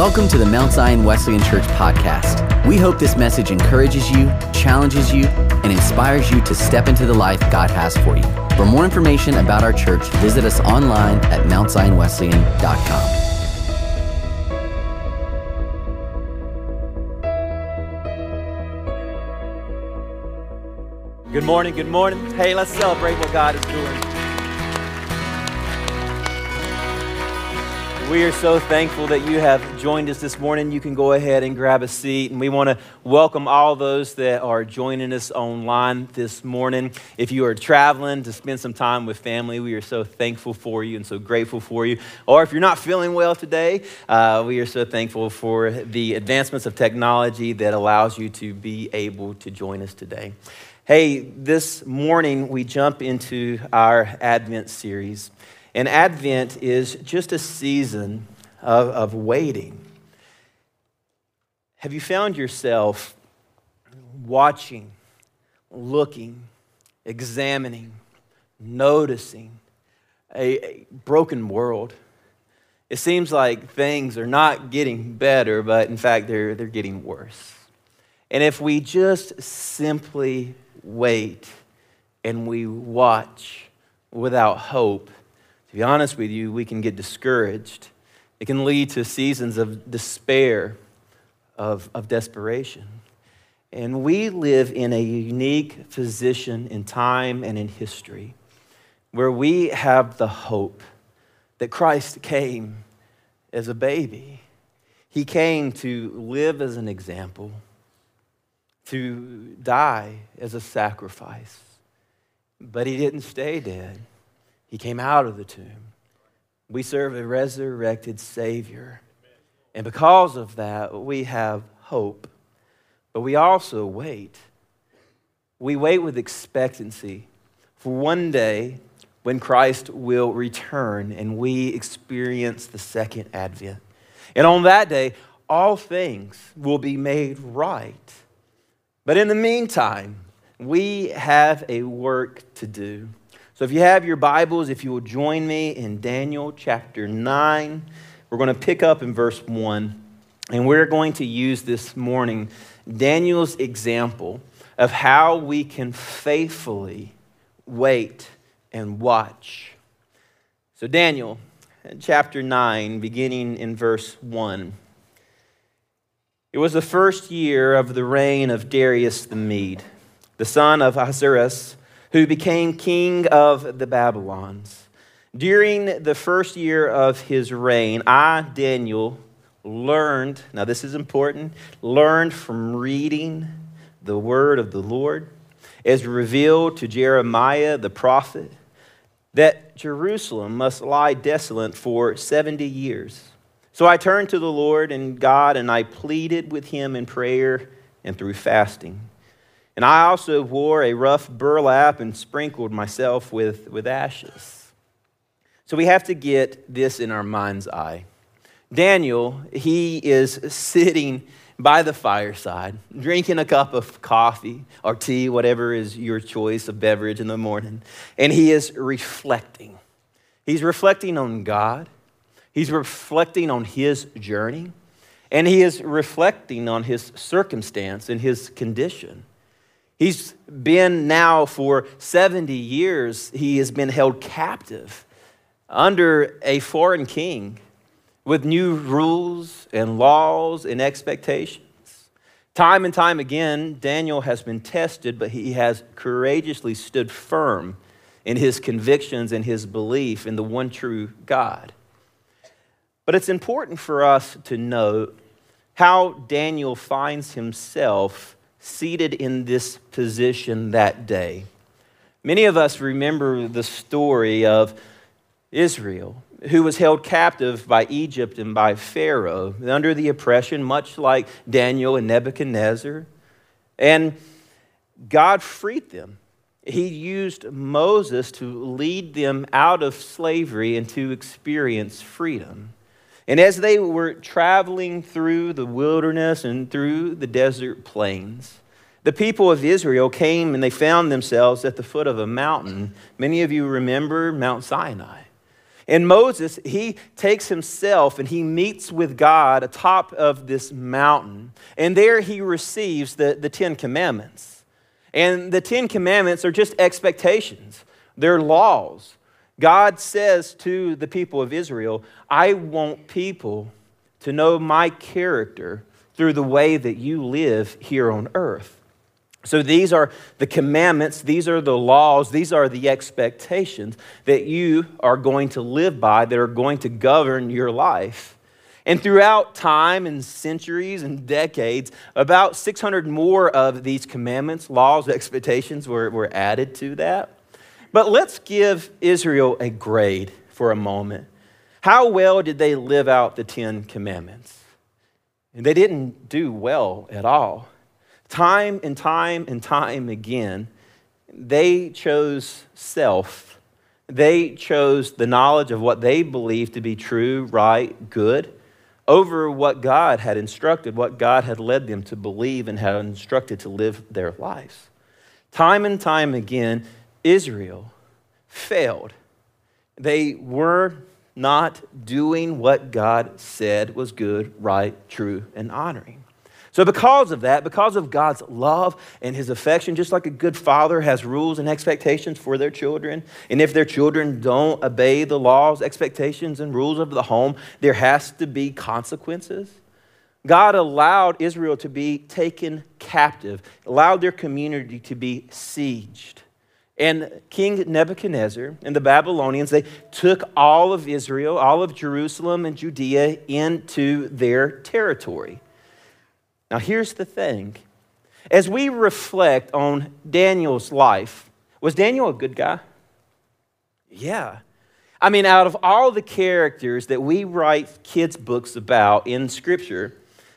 Welcome to the Mount Zion Wesleyan Church podcast. We hope this message encourages you, challenges you, and inspires you to step into the life God has for you. For more information about our church, visit us online at mountzionwesleyan.com. Good morning, good morning. Hey, let's celebrate what God is doing. We are so thankful that you have joined us this morning. You can go ahead and grab a seat, and we want to welcome all those that are joining us online this morning. If you are traveling to spend some time with family, we are so thankful for you and so grateful for you. Or if you're not feeling well today, uh, we are so thankful for the advancements of technology that allows you to be able to join us today. Hey, this morning we jump into our Advent series. And Advent is just a season of, of waiting. Have you found yourself watching, looking, examining, noticing a, a broken world? It seems like things are not getting better, but in fact, they're, they're getting worse. And if we just simply wait and we watch without hope, to be honest with you, we can get discouraged. It can lead to seasons of despair, of, of desperation. And we live in a unique position in time and in history where we have the hope that Christ came as a baby. He came to live as an example, to die as a sacrifice. But he didn't stay dead. He came out of the tomb. We serve a resurrected Savior. And because of that, we have hope. But we also wait. We wait with expectancy for one day when Christ will return and we experience the second advent. And on that day, all things will be made right. But in the meantime, we have a work to do. So if you have your Bibles, if you will join me in Daniel chapter 9, we're going to pick up in verse 1. And we're going to use this morning Daniel's example of how we can faithfully wait and watch. So, Daniel chapter 9, beginning in verse 1. It was the first year of the reign of Darius the Mede, the son of Ahasuerus who became king of the Babylons. During the first year of his reign, I, Daniel, learned, now this is important, learned from reading the word of the Lord as revealed to Jeremiah the prophet that Jerusalem must lie desolate for 70 years. So I turned to the Lord and God and I pleaded with him in prayer and through fasting. And I also wore a rough burlap and sprinkled myself with, with ashes. So we have to get this in our mind's eye. Daniel, he is sitting by the fireside, drinking a cup of coffee or tea, whatever is your choice of beverage in the morning, and he is reflecting. He's reflecting on God, he's reflecting on his journey, and he is reflecting on his circumstance and his condition. He's been now for 70 years, he has been held captive under a foreign king with new rules and laws and expectations. Time and time again, Daniel has been tested, but he has courageously stood firm in his convictions and his belief in the one true God. But it's important for us to note how Daniel finds himself seated in this position that day. Many of us remember the story of Israel, who was held captive by Egypt and by Pharaoh under the oppression, much like Daniel and Nebuchadnezzar. And God freed them. He used Moses to lead them out of slavery and to experience freedom. And as they were traveling through the wilderness and through the desert plains, the people of Israel came and they found themselves at the foot of a mountain. Many of you remember Mount Sinai. And Moses, he takes himself and he meets with God atop of this mountain. And there he receives the, the Ten Commandments. And the Ten Commandments are just expectations, they're laws. God says to the people of Israel, I want people to know my character through the way that you live here on earth. So these are the commandments, these are the laws, these are the expectations that you are going to live by, that are going to govern your life. And throughout time and centuries and decades, about 600 more of these commandments, laws, expectations were, were added to that. But let's give Israel a grade for a moment. How well did they live out the Ten Commandments? And they didn't do well at all. Time and time and time again, they chose self. They chose the knowledge of what they believed to be true, right, good, over what God had instructed, what God had led them to believe and had instructed to live their lives. Time and time again, Israel failed. They were not doing what God said was good, right, true, and honoring. So, because of that, because of God's love and his affection, just like a good father has rules and expectations for their children, and if their children don't obey the laws, expectations, and rules of the home, there has to be consequences. God allowed Israel to be taken captive, allowed their community to be sieged. And King Nebuchadnezzar and the Babylonians, they took all of Israel, all of Jerusalem and Judea into their territory. Now, here's the thing as we reflect on Daniel's life, was Daniel a good guy? Yeah. I mean, out of all the characters that we write kids' books about in Scripture,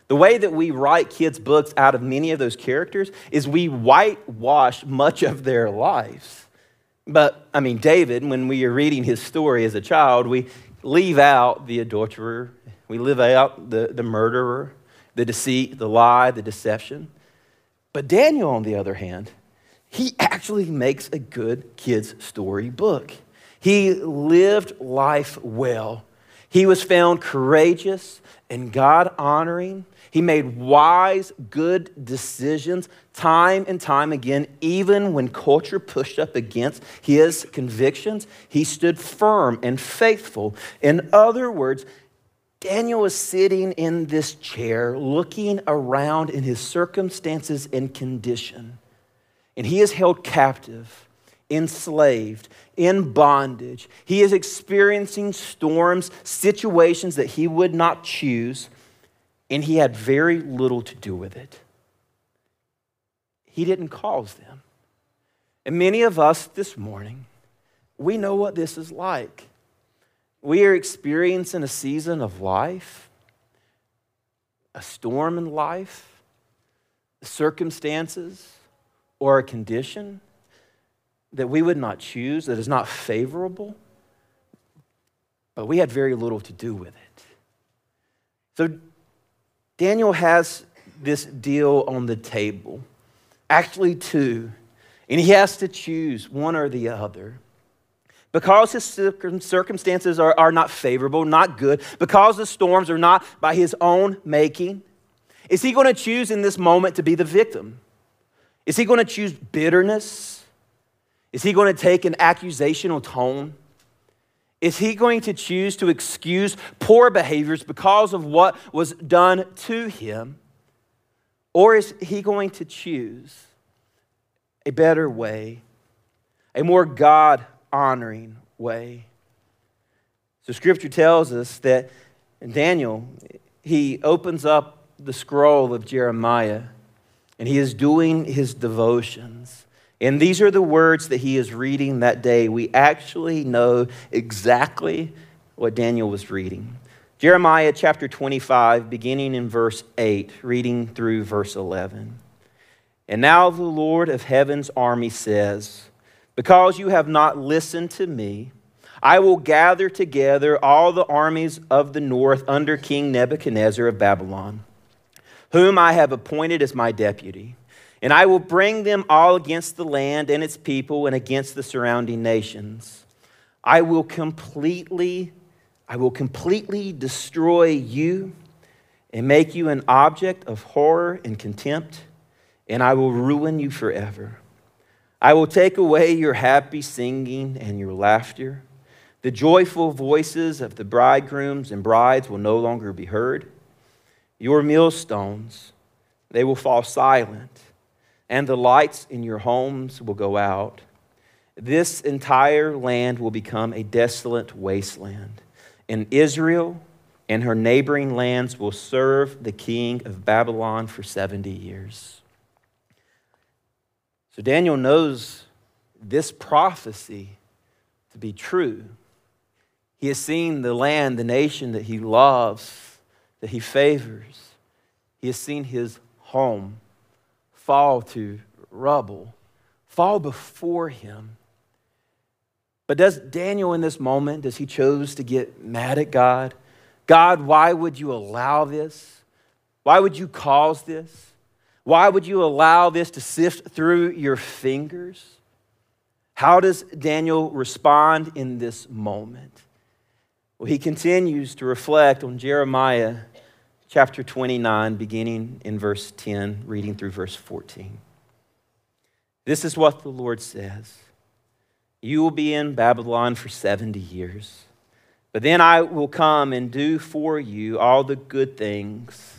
the way that we write kids' books out of many of those characters is we whitewash much of their lives. But, I mean, David, when we are reading his story as a child, we leave out the adulterer, we leave out the, the murderer, the deceit, the lie, the deception. But Daniel, on the other hand, he actually makes a good kids' story book. He lived life well. He was found courageous and God honoring. He made wise, good decisions time and time again, even when culture pushed up against his convictions. He stood firm and faithful. In other words, Daniel was sitting in this chair, looking around in his circumstances and condition, and he is held captive enslaved, in bondage. He is experiencing storms, situations that he would not choose, and he had very little to do with it. He didn't cause them. And many of us this morning, we know what this is like. We are experiencing a season of life, a storm in life, circumstances, or a condition that we would not choose, that is not favorable, but we had very little to do with it. So Daniel has this deal on the table, actually, two, and he has to choose one or the other. Because his circumstances are, are not favorable, not good, because the storms are not by his own making, is he going to choose in this moment to be the victim? Is he going to choose bitterness? Is he going to take an accusational tone? Is he going to choose to excuse poor behaviors because of what was done to him? Or is he going to choose a better way, a more God honoring way? So, scripture tells us that Daniel, he opens up the scroll of Jeremiah and he is doing his devotions. And these are the words that he is reading that day. We actually know exactly what Daniel was reading. Jeremiah chapter 25, beginning in verse 8, reading through verse 11. And now the Lord of heaven's army says, Because you have not listened to me, I will gather together all the armies of the north under King Nebuchadnezzar of Babylon, whom I have appointed as my deputy. And I will bring them all against the land and its people and against the surrounding nations. I will completely, I will completely destroy you and make you an object of horror and contempt, and I will ruin you forever. I will take away your happy singing and your laughter. The joyful voices of the bridegrooms and brides will no longer be heard. Your millstones, they will fall silent, and the lights in your homes will go out. This entire land will become a desolate wasteland. And Israel and her neighboring lands will serve the king of Babylon for 70 years. So Daniel knows this prophecy to be true. He has seen the land, the nation that he loves, that he favors. He has seen his home fall to rubble, fall before him. But does Daniel in this moment, does he choose to get mad at God? God, why would you allow this? Why would you cause this? Why would you allow this to sift through your fingers? How does Daniel respond in this moment? Well, he continues to reflect on Jeremiah chapter 29, beginning in verse 10, reading through verse 14. This is what the Lord says You will be in Babylon for 70 years, but then I will come and do for you all the good things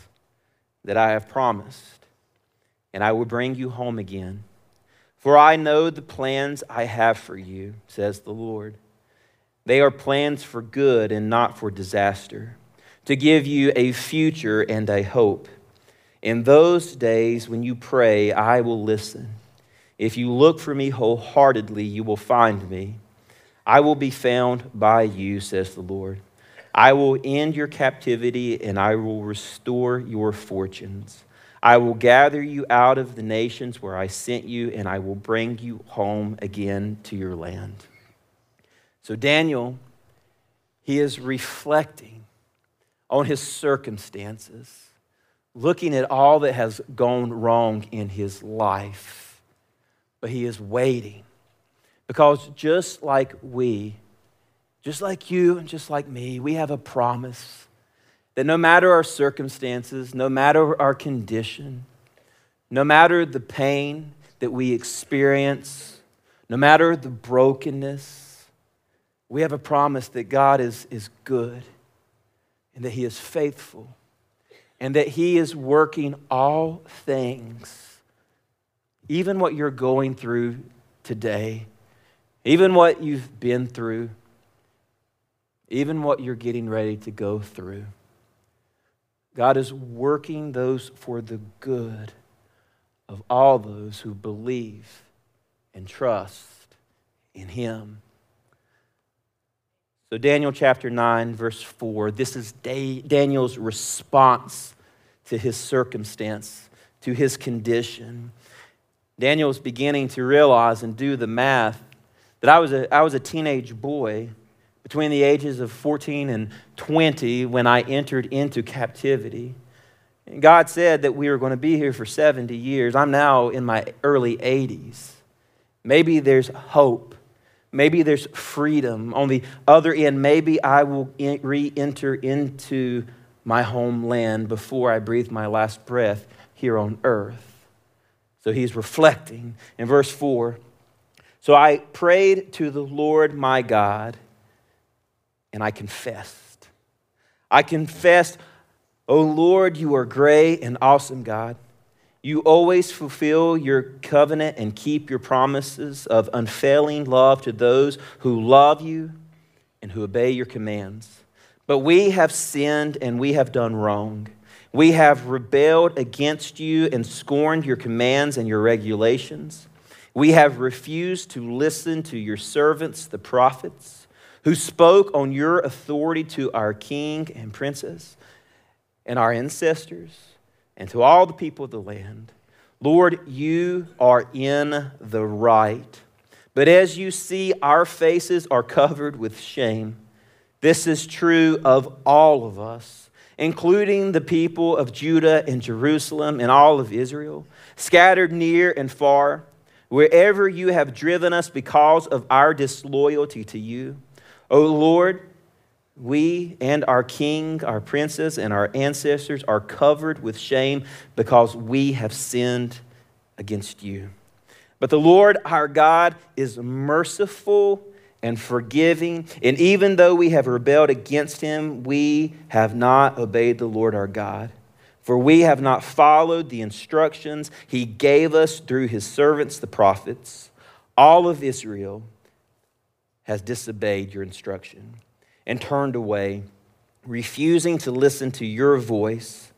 that I have promised, and I will bring you home again. For I know the plans I have for you, says the Lord. They are plans for good and not for disaster, to give you a future and a hope. In those days when you pray, I will listen. If you look for me wholeheartedly, you will find me. I will be found by you, says the Lord. I will end your captivity and I will restore your fortunes. I will gather you out of the nations where I sent you, and I will bring you home again to your land. So, Daniel, he is reflecting on his circumstances, looking at all that has gone wrong in his life. But he is waiting because just like we, just like you and just like me, we have a promise that no matter our circumstances, no matter our condition, no matter the pain that we experience, no matter the brokenness, we have a promise that God is, is good and that He is faithful and that He is working all things, even what you're going through today, even what you've been through, even what you're getting ready to go through. God is working those for the good of all those who believe and trust in Him. So, Daniel chapter 9, verse 4, this is Daniel's response to his circumstance, to his condition. Daniel beginning to realize and do the math that I was a, I was a teenage boy between the ages of 14 and 20 when I entered into captivity. And God said that we were going to be here for 70 years. I'm now in my early 80s. Maybe there's hope. Maybe there's freedom. On the other end, maybe I will re enter into my homeland before I breathe my last breath here on earth. So he's reflecting in verse 4. So I prayed to the Lord my God and I confessed. I confessed, O Lord, you are great and awesome God. You always fulfill your covenant and keep your promises of unfailing love to those who love you and who obey your commands. But we have sinned and we have done wrong. We have rebelled against you and scorned your commands and your regulations. We have refused to listen to your servants, the prophets who spoke on your authority to our king and princes and our ancestors and to all the people of the land. Lord, you are in the right. But as you see, our faces are covered with shame. This is true of all of us, including the people of Judah and Jerusalem and all of Israel, scattered near and far, wherever you have driven us because of our disloyalty to you. O Lord, we and our king, our princes, and our ancestors are covered with shame because we have sinned against you. But the Lord our God is merciful and forgiving, and even though we have rebelled against him, we have not obeyed the Lord our God. For we have not followed the instructions he gave us through his servants, the prophets. All of Israel has disobeyed your instruction and turned away, refusing to listen to your voice.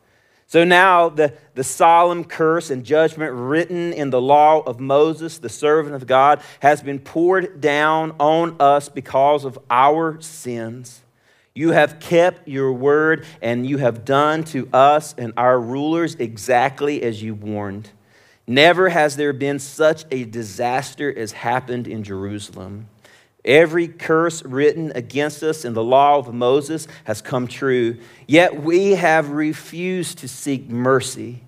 So now the, the solemn curse and judgment written in the law of Moses, the servant of God, has been poured down on us because of our sins. You have kept your word, and you have done to us and our rulers exactly as you warned. Never has there been such a disaster as happened in Jerusalem. Every curse written against us in the law of Moses has come true, yet we have refused to seek mercy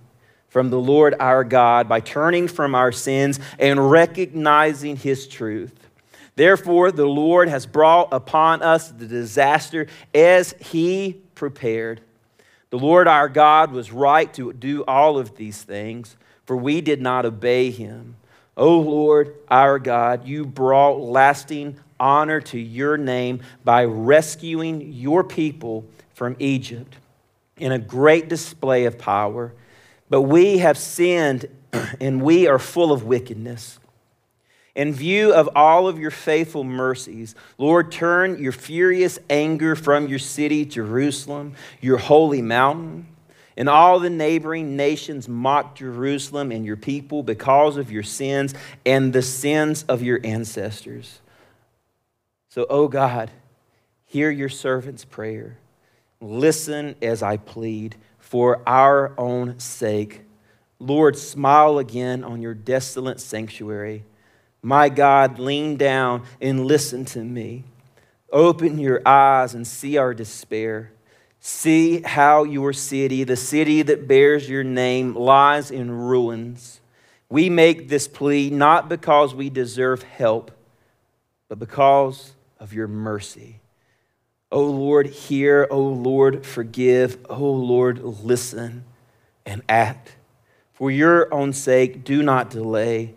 from the Lord our God by turning from our sins and recognizing his truth. Therefore, the Lord has brought upon us the disaster as he prepared. The Lord our God was right to do all of these things, for we did not obey him. O Lord our God, you brought lasting honor to your name by rescuing your people from Egypt in a great display of power. But we have sinned and we are full of wickedness. In view of all of your faithful mercies, Lord, turn your furious anger from your city, Jerusalem, your holy mountain. And all the neighboring nations mock Jerusalem and your people because of your sins and the sins of your ancestors. So, oh God, hear your servant's prayer. Listen as I plead for our own sake. Lord, smile again on your desolate sanctuary. My God, lean down and listen to me. Open your eyes and see our despair. See how your city, the city that bears your name, lies in ruins. We make this plea not because we deserve help, but because of your mercy. O Lord, hear. O Lord, forgive. O Lord, listen and act. For your own sake, do not delay.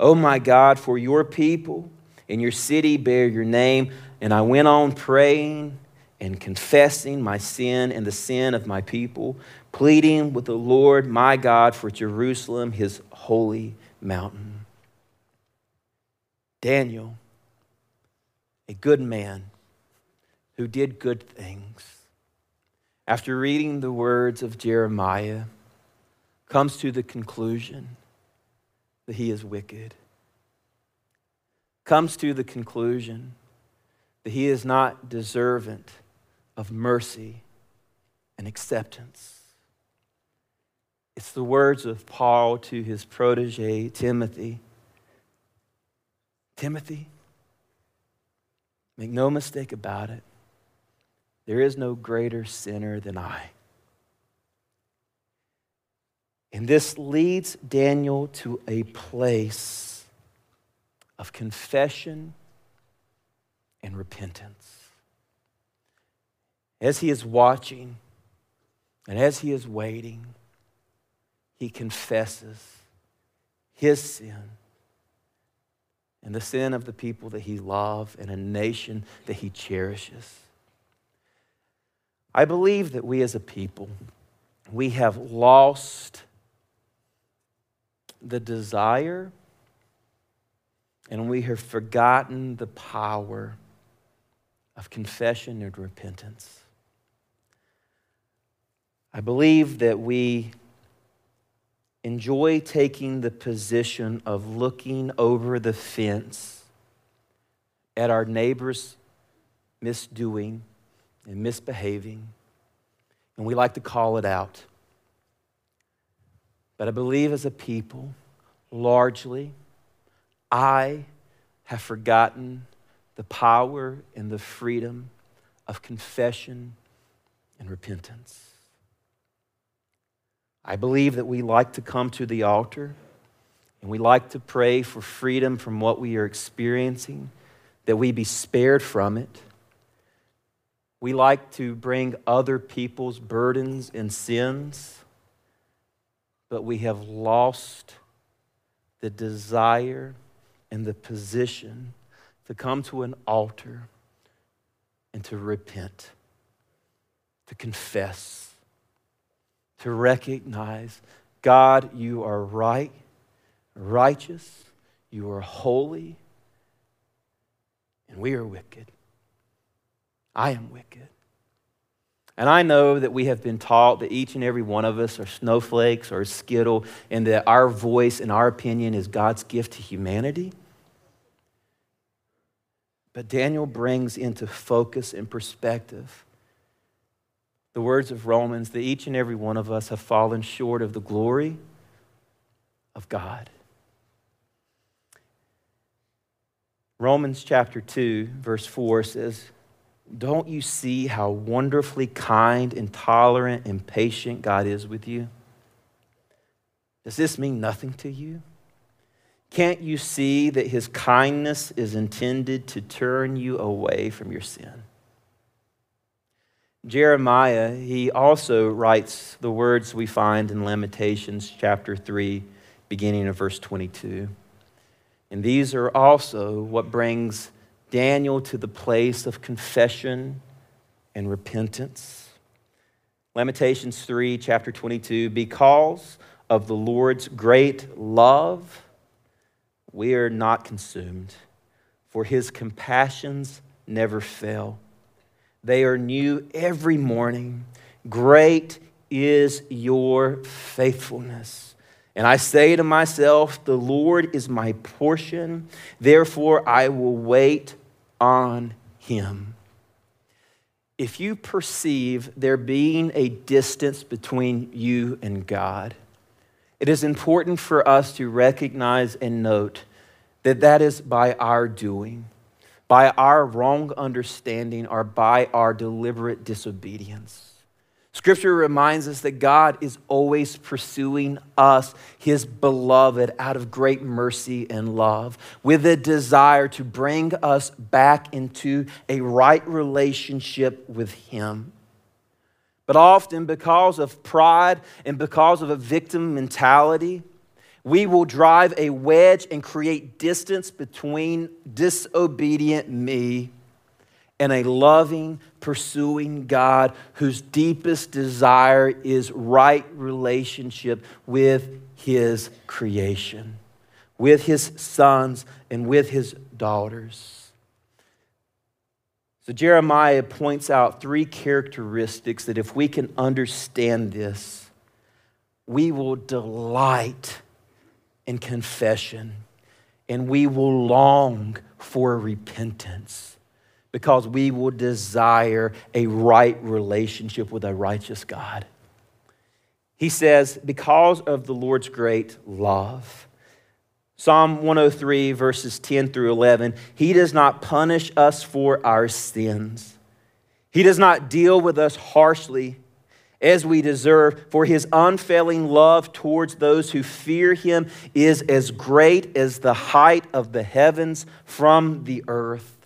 O my God, for your people in your city bear your name. And I went on praying and confessing my sin and the sin of my people, pleading with the Lord my God for Jerusalem, his holy mountain. Daniel a good man who did good things, after reading the words of Jeremiah, comes to the conclusion that he is wicked, comes to the conclusion that he is not deserving of mercy and acceptance. It's the words of Paul to his protege, Timothy. Timothy, Make no mistake about it. There is no greater sinner than I. And this leads Daniel to a place of confession and repentance. As he is watching and as he is waiting, he confesses his sin and the sin of the people that he loves and a nation that he cherishes. I believe that we as a people, we have lost the desire and we have forgotten the power of confession and repentance. I believe that we enjoy taking the position of looking over the fence at our neighbors misdoing and misbehaving, and we like to call it out. But I believe as a people, largely, I have forgotten the power and the freedom of confession and repentance. I believe that we like to come to the altar and we like to pray for freedom from what we are experiencing, that we be spared from it. We like to bring other people's burdens and sins, but we have lost the desire and the position to come to an altar and to repent, to confess, to recognize God, you are right, righteous, you are holy, and we are wicked. I am wicked. And I know that we have been taught that each and every one of us are snowflakes or skittle, and that our voice and our opinion is God's gift to humanity. But Daniel brings into focus and perspective the words of Romans that each and every one of us have fallen short of the glory of God. Romans chapter 2, verse 4 says, Don't you see how wonderfully kind and tolerant and patient God is with you? Does this mean nothing to you? Can't you see that his kindness is intended to turn you away from your sin? Jeremiah, he also writes the words we find in Lamentations chapter 3, beginning of verse 22. And these are also what brings Daniel to the place of confession and repentance. Lamentations 3, chapter 22 Because of the Lord's great love, we are not consumed, for his compassions never fail. They are new every morning. Great is your faithfulness. And I say to myself, The Lord is my portion, therefore I will wait on him. If you perceive there being a distance between you and God, it is important for us to recognize and note that that is by our doing, by our wrong understanding, or by our deliberate disobedience. Scripture reminds us that God is always pursuing us, his beloved, out of great mercy and love, with a desire to bring us back into a right relationship with him. But often, because of pride and because of a victim mentality, we will drive a wedge and create distance between disobedient me and a loving, pursuing God whose deepest desire is right relationship with his creation, with his sons, and with his daughters. So Jeremiah points out three characteristics that if we can understand this, we will delight in confession and we will long for repentance because we will desire a right relationship with a righteous God. He says, because of the Lord's great love. Psalm 103, verses 10 through 11, He does not punish us for our sins. He does not deal with us harshly as we deserve, for His unfailing love towards those who fear Him is as great as the height of the heavens from the earth.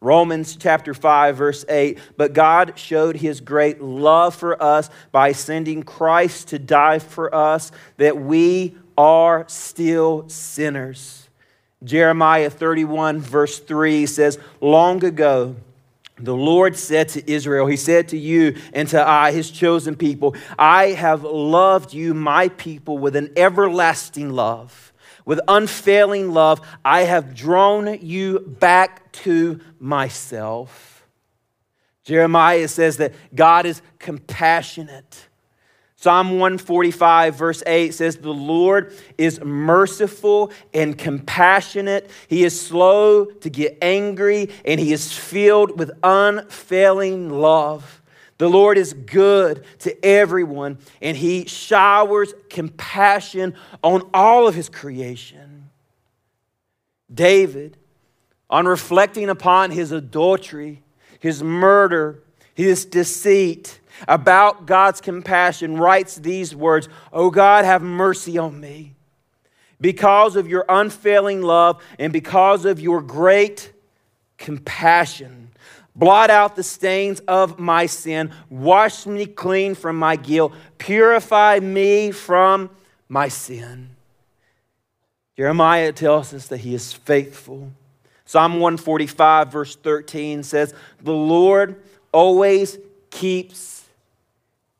Romans chapter 5, verse 8. But God showed his great love for us by sending Christ to die for us, that we are still sinners. Jeremiah 31, verse 3 says, Long ago, the Lord said to Israel, He said to you and to I, His chosen people, I have loved you, my people, with an everlasting love. With unfailing love, I have drawn you back to myself. Jeremiah says that God is compassionate. Psalm 145, verse 8 says, The Lord is merciful and compassionate. He is slow to get angry, and he is filled with unfailing love. The Lord is good to everyone, and He showers compassion on all of His creation. David, on reflecting upon his adultery, his murder, his deceit, about God's compassion, writes these words Oh God, have mercy on me. Because of your unfailing love and because of your great compassion. Blot out the stains of my sin. Wash me clean from my guilt. Purify me from my sin. Jeremiah tells us that he is faithful. Psalm 145, verse 13 says, The Lord always keeps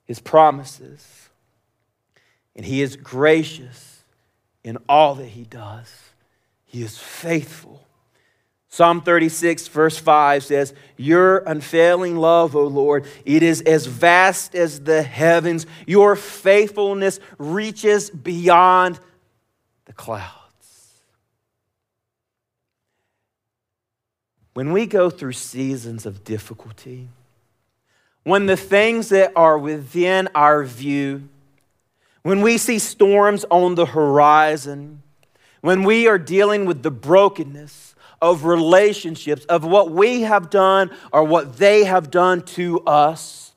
his promises, and he is gracious in all that he does. He is faithful. Psalm 36, verse 5 says, Your unfailing love, O Lord, it is as vast as the heavens. Your faithfulness reaches beyond the clouds. When we go through seasons of difficulty, when the things that are within our view, when we see storms on the horizon, when we are dealing with the brokenness of relationships, of what we have done or what they have done to us,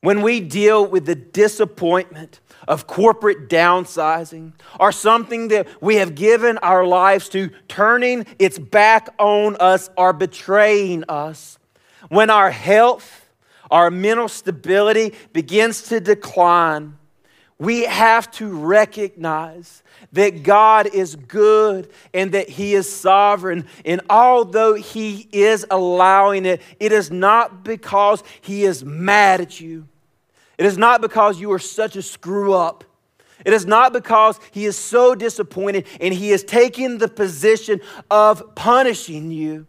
when we deal with the disappointment of corporate downsizing or something that we have given our lives to turning its back on us or betraying us, when our health, our mental stability begins to decline, we have to recognize that God is good and that He is sovereign. And although He is allowing it, it is not because He is mad at you. It is not because you are such a screw up. It is not because he is so disappointed and he is taking the position of punishing you.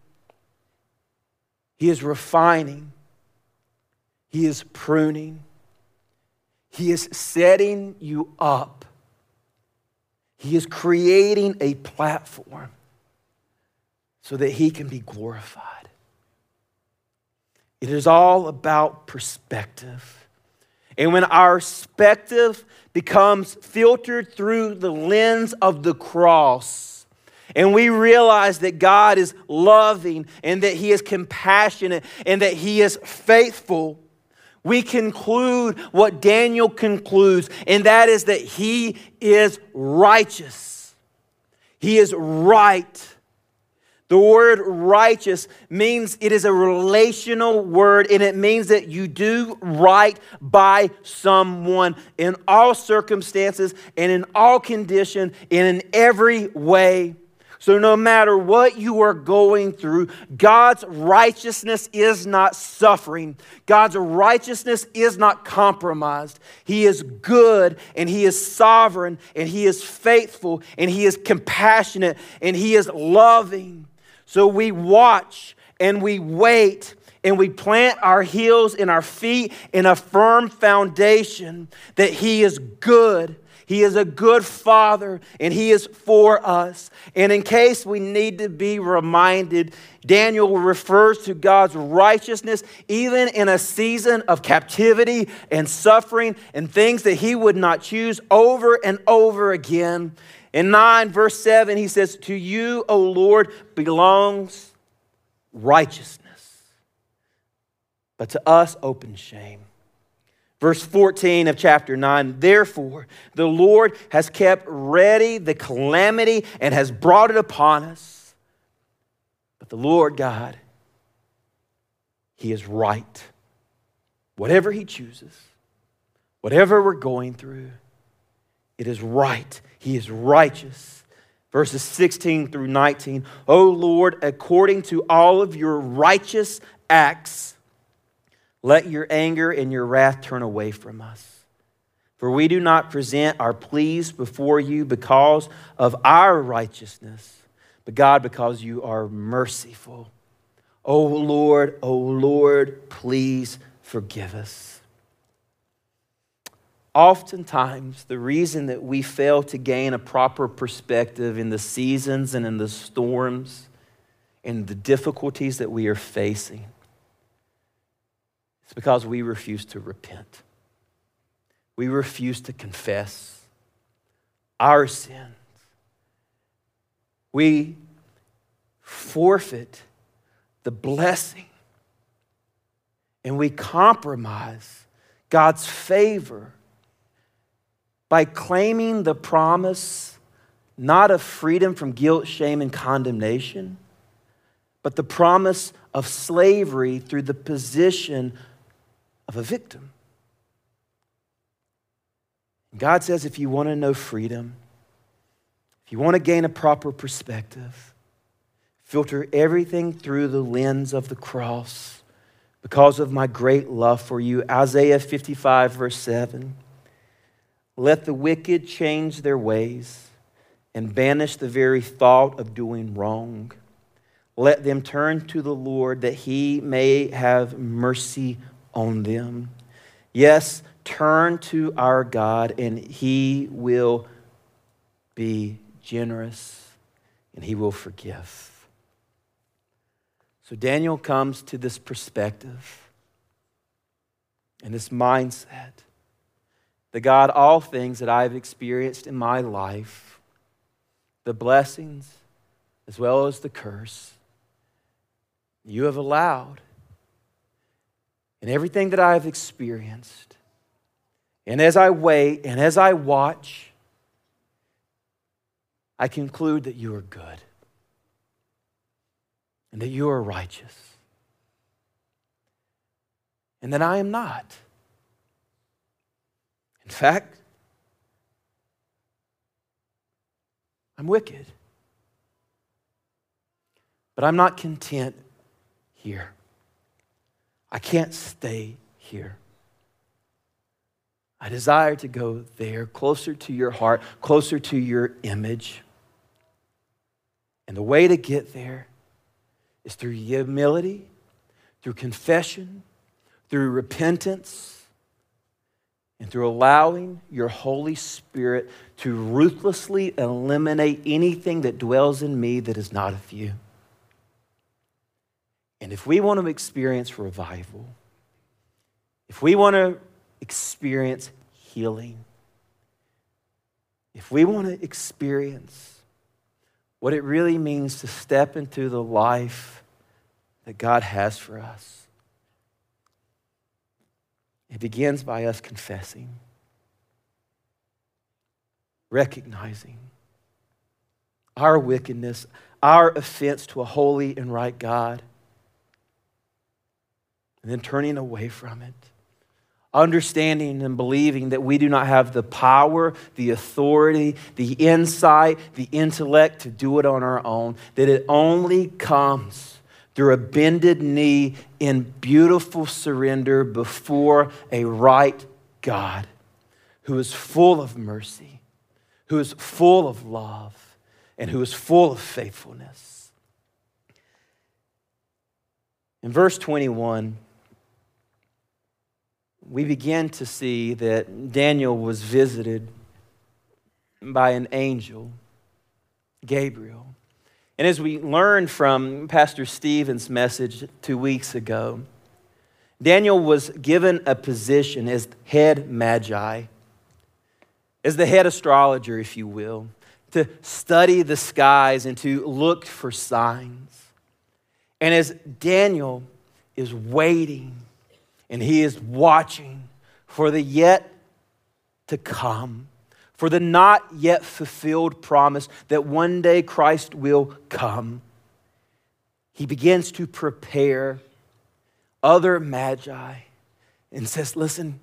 He is refining, he is pruning, he is setting you up, he is creating a platform so that he can be glorified. It is all about perspective. And when our perspective becomes filtered through the lens of the cross, and we realize that God is loving and that He is compassionate and that He is faithful, we conclude what Daniel concludes, and that is that He is righteous. He is right. The word righteous means it is a relational word and it means that you do right by someone in all circumstances and in all conditions and in every way. So, no matter what you are going through, God's righteousness is not suffering. God's righteousness is not compromised. He is good and He is sovereign and He is faithful and He is compassionate and He is loving. So we watch and we wait and we plant our heels and our feet in a firm foundation that He is good. He is a good father and he is for us. And in case we need to be reminded, Daniel refers to God's righteousness even in a season of captivity and suffering and things that he would not choose over and over again. In 9, verse 7, he says, To you, O Lord, belongs righteousness, but to us, open shame. Verse 14 of chapter 9, therefore, the Lord has kept ready the calamity and has brought it upon us. But the Lord God, He is right. Whatever He chooses, whatever we're going through, it is right. He is righteous. Verses 16 through 19. O Lord, according to all of your righteous acts, let your anger and your wrath turn away from us. For we do not present our pleas before you because of our righteousness, but God, because you are merciful. O Lord, O Lord, please forgive us. Oftentimes, the reason that we fail to gain a proper perspective in the seasons and in the storms and the difficulties that we are facing is because we refuse to repent. We refuse to confess our sins. We forfeit the blessing and we compromise God's favor by claiming the promise not of freedom from guilt, shame, and condemnation, but the promise of slavery through the position of a victim. God says if you want to know freedom, if you want to gain a proper perspective, filter everything through the lens of the cross because of my great love for you. Isaiah 55, verse 7. Let the wicked change their ways and banish the very thought of doing wrong. Let them turn to the Lord that he may have mercy on them. Yes, turn to our God and he will be generous and he will forgive. So Daniel comes to this perspective and this mindset that God, all things that I've experienced in my life, the blessings as well as the curse, you have allowed. And everything that I've experienced, and as I wait and as I watch, I conclude that you are good and that you are righteous and that I am not. In fact, I'm wicked. But I'm not content here. I can't stay here. I desire to go there, closer to your heart, closer to your image. And the way to get there is through humility, through confession, through repentance, and through allowing your Holy Spirit to ruthlessly eliminate anything that dwells in me that is not of you. And if we want to experience revival, if we want to experience healing, if we want to experience what it really means to step into the life that God has for us. It begins by us confessing, recognizing our wickedness, our offense to a holy and right God, and then turning away from it understanding and believing that we do not have the power, the authority, the insight, the intellect to do it on our own, that it only comes through a bended knee in beautiful surrender before a right God who is full of mercy, who is full of love, and who is full of faithfulness. In verse 21, we begin to see that Daniel was visited by an angel, Gabriel. And as we learned from Pastor Stephen's message two weeks ago, Daniel was given a position as head magi, as the head astrologer, if you will, to study the skies and to look for signs. And as Daniel is waiting and he is watching for the yet to come, for the not yet fulfilled promise that one day Christ will come. He begins to prepare other magi and says, Listen,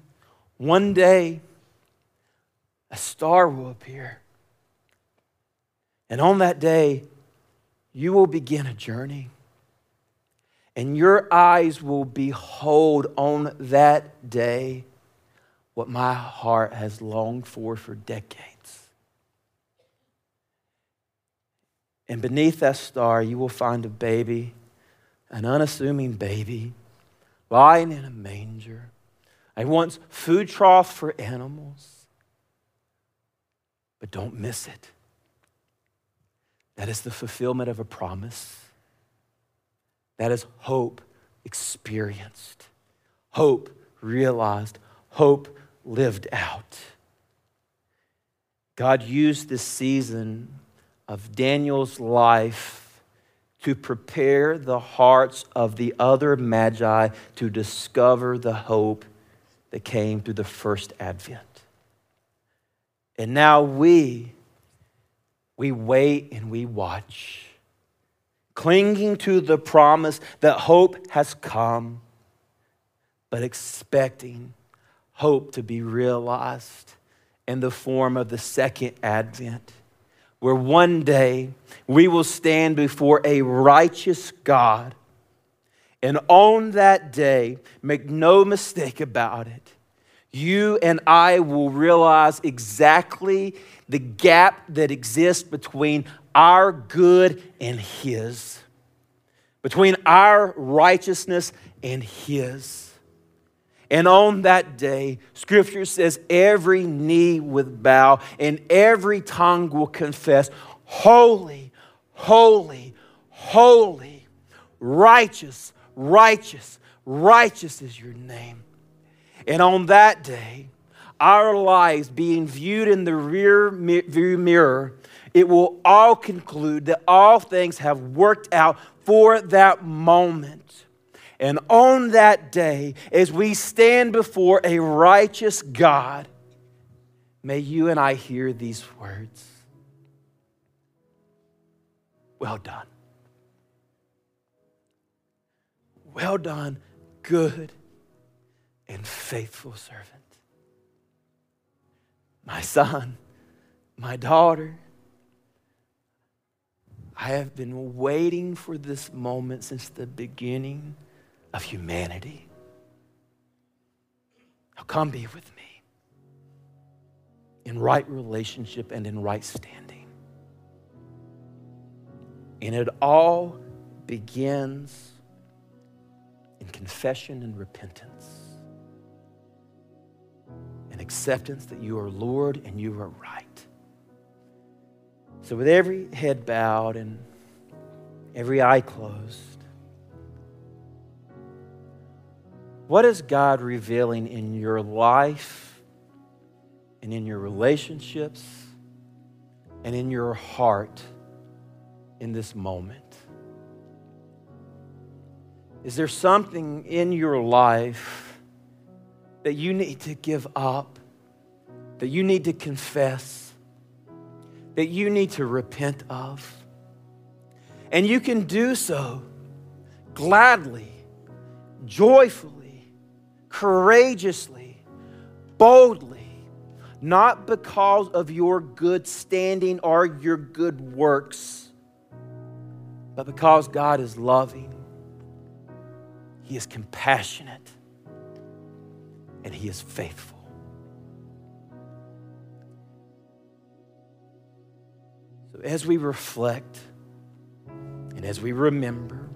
one day a star will appear. And on that day, you will begin a journey and your eyes will behold on that day what my heart has longed for for decades. And beneath that star, you will find a baby, an unassuming baby, lying in a manger, a once food trough for animals. But don't miss it. That is the fulfillment of a promise. That is hope experienced, hope realized, hope lived out. God used this season of Daniel's life to prepare the hearts of the other magi to discover the hope that came through the first advent. And now we, we wait and we watch clinging to the promise that hope has come, but expecting hope to be realized in the form of the second advent, where one day we will stand before a righteous God. And on that day, make no mistake about it, you and I will realize exactly the gap that exists between our good and His, between our righteousness and His. And on that day, Scripture says every knee will bow and every tongue will confess, Holy, holy, holy, righteous, righteous, righteous is your name. And on that day, our lives being viewed in the rear view mirror, it will all conclude that all things have worked out for that moment. And on that day, as we stand before a righteous God, may you and I hear these words Well done. Well done, good and faithful servant. My son, my daughter, I have been waiting for this moment since the beginning of humanity. Now come be with me in right relationship and in right standing. And it all begins in confession and repentance and acceptance that you are Lord and you are right. So, with every head bowed and every eye closed, what is God revealing in your life and in your relationships and in your heart in this moment? Is there something in your life that you need to give up, that you need to confess, that you need to repent of? And you can do so gladly, joyfully, courageously, boldly, not because of your good standing or your good works, but because God is loving he is compassionate and He is faithful. As we reflect and as we remember,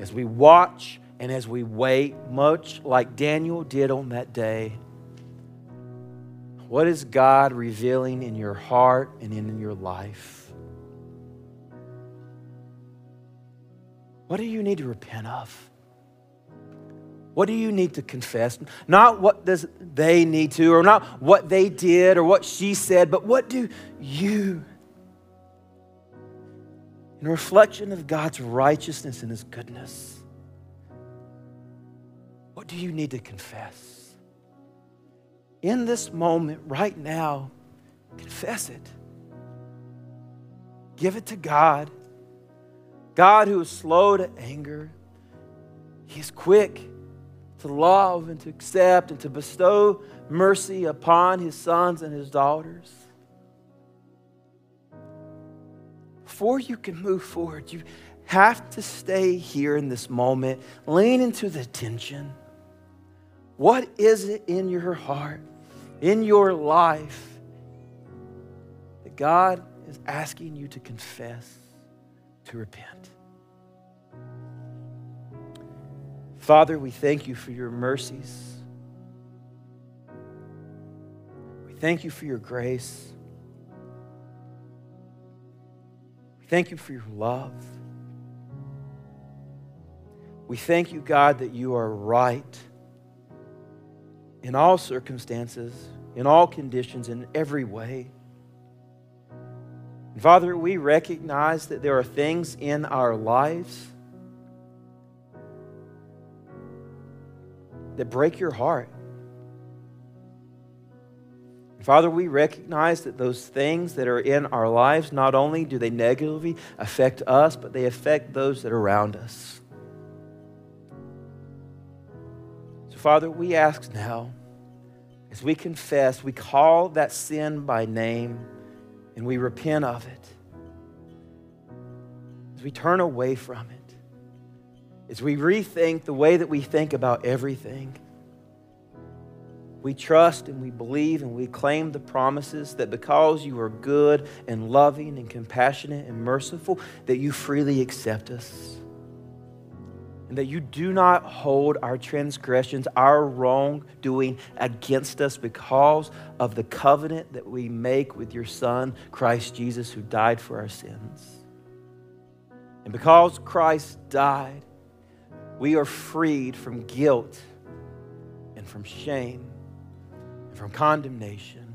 as we watch and as we wait, much like Daniel did on that day, what is God revealing in your heart and in your life? What do you need to repent of? What do you need to confess? Not what does they need to, or not what they did or what she said, but what do you? In reflection of God's righteousness and his goodness, what do you need to confess? In this moment, right now, confess it. Give it to God. God who is slow to anger, He's quick to love and to accept and to bestow mercy upon his sons and his daughters. Before you can move forward, you have to stay here in this moment, lean into the tension. What is it in your heart, in your life, that God is asking you to confess, to repent? Father, we thank you for your mercies. We thank you for your grace. Thank you for your love. We thank you, God, that you are right in all circumstances, in all conditions, in every way. And Father, we recognize that there are things in our lives that break your heart. Father, we recognize that those things that are in our lives, not only do they negatively affect us, but they affect those that are around us. So, Father, we ask now, as we confess, we call that sin by name and we repent of it. As we turn away from it, as we rethink the way that we think about everything we trust and we believe and we claim the promises that because you are good and loving and compassionate and merciful, that you freely accept us. And that you do not hold our transgressions, our wrongdoing against us because of the covenant that we make with your Son, Christ Jesus, who died for our sins. And because Christ died, we are freed from guilt and from shame from condemnation.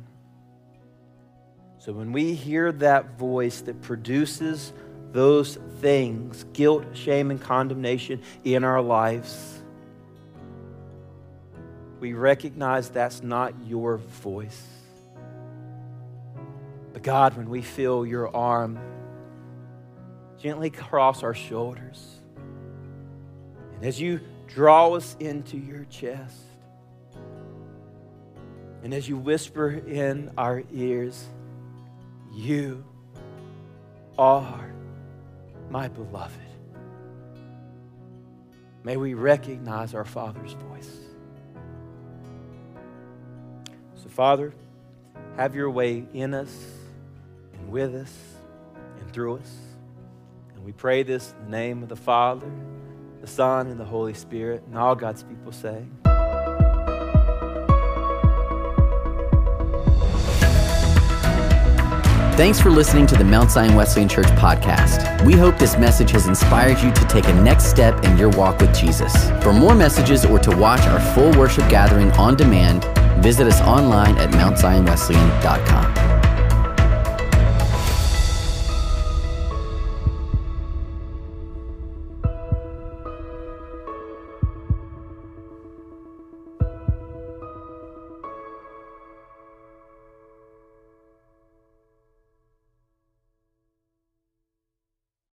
So when we hear that voice that produces those things guilt, shame, and condemnation in our lives we recognize that's not your voice. But God, when we feel your arm gently cross our shoulders, and as you draw us into your chest, and as you whisper in our ears, you are my beloved. May we recognize our Father's voice. So, Father, have your way in us and with us and through us. And we pray this in the name of the Father, the Son, and the Holy Spirit. And all God's people say, Thanks for listening to the Mount Zion Wesleyan Church podcast. We hope this message has inspired you to take a next step in your walk with Jesus. For more messages or to watch our full worship gathering on demand, visit us online at mountzionwesleyan.com.